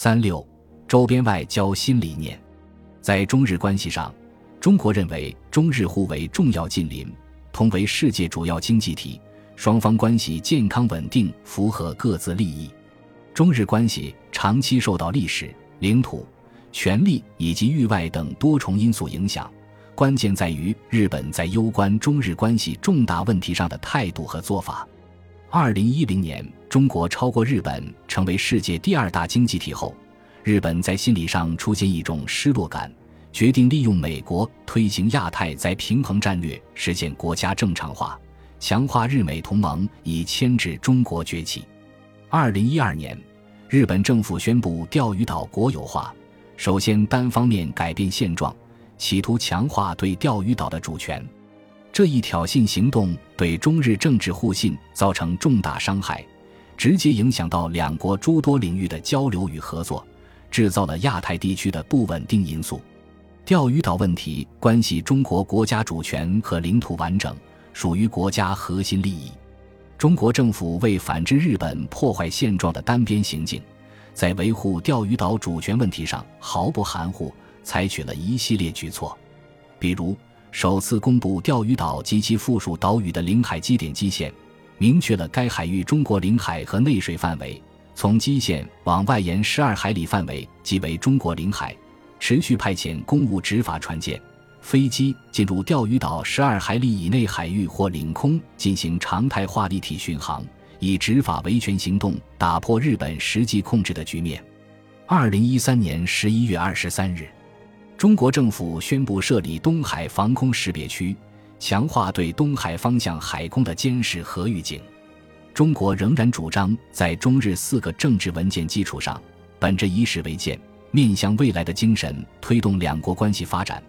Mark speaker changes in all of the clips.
Speaker 1: 三六，周边外交新理念，在中日关系上，中国认为中日互为重要近邻，同为世界主要经济体，双方关系健康稳定，符合各自利益。中日关系长期受到历史、领土、权力以及域外等多重因素影响，关键在于日本在攸关中日关系重大问题上的态度和做法。二零一零年，中国超过日本成为世界第二大经济体后，日本在心理上出现一种失落感，决定利用美国推行亚太再平衡战略，实现国家正常化，强化日美同盟，以牵制中国崛起。二零一二年，日本政府宣布钓鱼岛国有化，首先单方面改变现状，企图强化对钓鱼岛的主权。这一挑衅行动对中日政治互信造成重大伤害，直接影响到两国诸多领域的交流与合作，制造了亚太地区的不稳定因素。钓鱼岛问题关系中国国家主权和领土完整，属于国家核心利益。中国政府为反制日本破坏现状的单边行径，在维护钓鱼岛主权问题上毫不含糊，采取了一系列举措，比如。首次公布钓鱼岛及其附属岛屿的领海基点基线，明确了该海域中国领海和内水范围，从基线往外延十二海里范围即为中国领海。持续派遣公务执法船舰、飞机进入钓鱼岛十二海里以内海域或领空进行常态化立体巡航，以执法维权行动打破日本实际控制的局面。二零一三年十一月二十三日。中国政府宣布设立东海防空识别区，强化对东海方向海空的监视和预警。中国仍然主张在中日四个政治文件基础上，本着以史为鉴、面向未来的精神推动两国关系发展。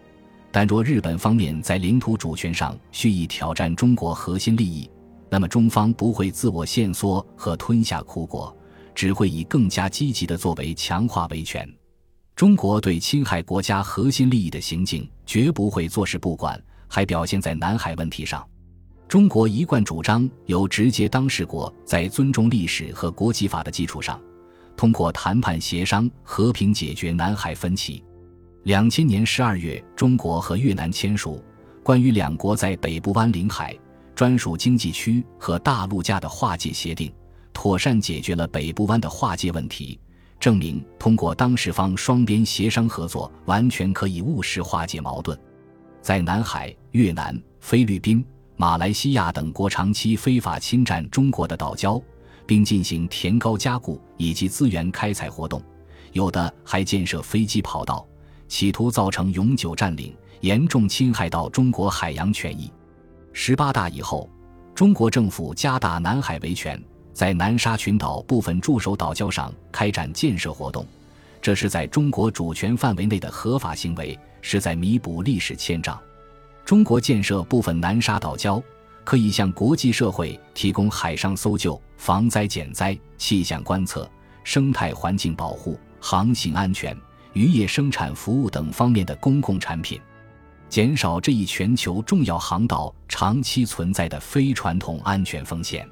Speaker 1: 但若日本方面在领土主权上蓄意挑战中国核心利益，那么中方不会自我限缩和吞下苦果，只会以更加积极的作为强化维权。中国对侵害国家核心利益的行径绝不会坐视不管，还表现在南海问题上。中国一贯主张由直接当事国在尊重历史和国际法的基础上，通过谈判协商和平解决南海分歧。两千年十二月，中国和越南签署关于两国在北部湾领海、专属经济区和大陆架的划界协定，妥善解决了北部湾的划界问题。证明通过当事方双边协商合作，完全可以务实化解矛盾。在南海，越南、菲律宾、马来西亚等国长期非法侵占中国的岛礁，并进行填高加固以及资源开采活动，有的还建设飞机跑道，企图造成永久占领，严重侵害到中国海洋权益。十八大以后，中国政府加大南海维权。在南沙群岛部分驻守岛礁上开展建设活动，这是在中国主权范围内的合法行为，是在弥补历史欠账。中国建设部分南沙岛礁，可以向国际社会提供海上搜救、防灾减灾、气象观测、生态环境保护、航行安全、渔业生产服务等方面的公共产品，减少这一全球重要航道长期存在的非传统安全风险。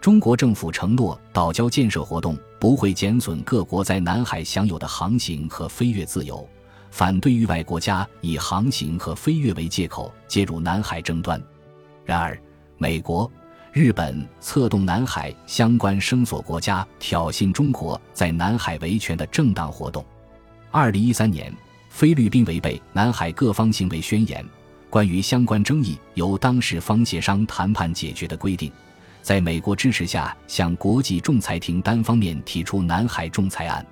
Speaker 1: 中国政府承诺，岛礁建设活动不会减损各国在南海享有的航行和飞越自由，反对域外国家以航行和飞越为借口介入南海争端。然而，美国、日本策动南海相关声索国家挑衅中国在南海维权的正当活动。二零一三年，菲律宾违背《南海各方行为宣言》关于相关争议由当事方协商谈判解决的规定。在美国支持下，向国际仲裁庭单方面提出南海仲裁案。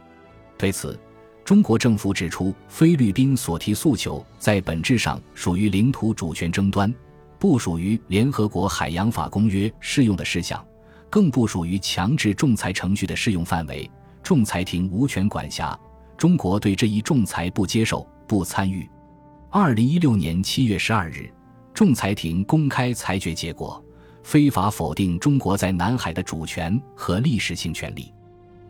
Speaker 1: 对此，中国政府指出，菲律宾所提诉求在本质上属于领土主权争端，不属于联合国海洋法公约适用的事项，更不属于强制仲裁程序的适用范围，仲裁庭无权管辖。中国对这一仲裁不接受，不参与。二零一六年七月十二日，仲裁庭公开裁决结果。非法否定中国在南海的主权和历史性权利。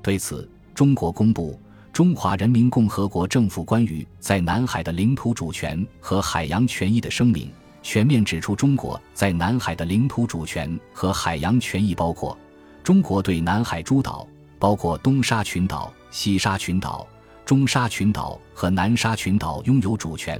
Speaker 1: 对此，中国公布《中华人民共和国政府关于在南海的领土主权和海洋权益的声明》，全面指出中国在南海的领土主权和海洋权益包括：中国对南海诸岛，包括东沙群岛、西沙群岛、中沙群岛和南沙群岛拥有主权。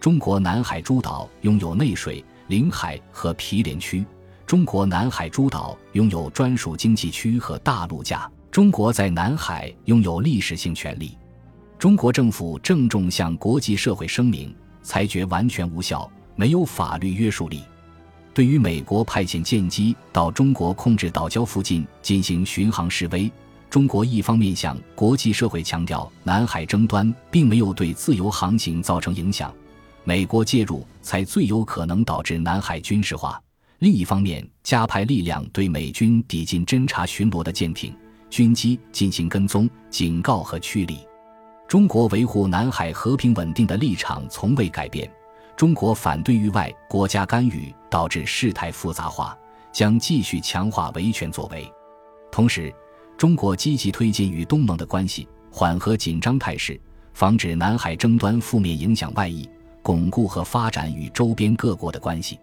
Speaker 1: 中国南海诸岛拥有内水、领海和毗连区。中国南海诸岛拥有专属经济区和大陆架。中国在南海拥有历史性权利。中国政府郑重向国际社会声明：裁决完全无效，没有法律约束力。对于美国派遣舰机到中国控制岛礁附近进行巡航示威，中国一方面向国际社会强调，南海争端并没有对自由航行造成影响。美国介入才最有可能导致南海军事化。另一方面，加派力量对美军抵近侦察巡逻的舰艇、军机进行跟踪、警告和驱离。中国维护南海和平稳定的立场从未改变。中国反对域外国家干预导致事态复杂化，将继续强化维权作为。同时，中国积极推进与东盟的关系，缓和紧张态势，防止南海争端负面影响外溢。巩固和发展与周边各国的关系。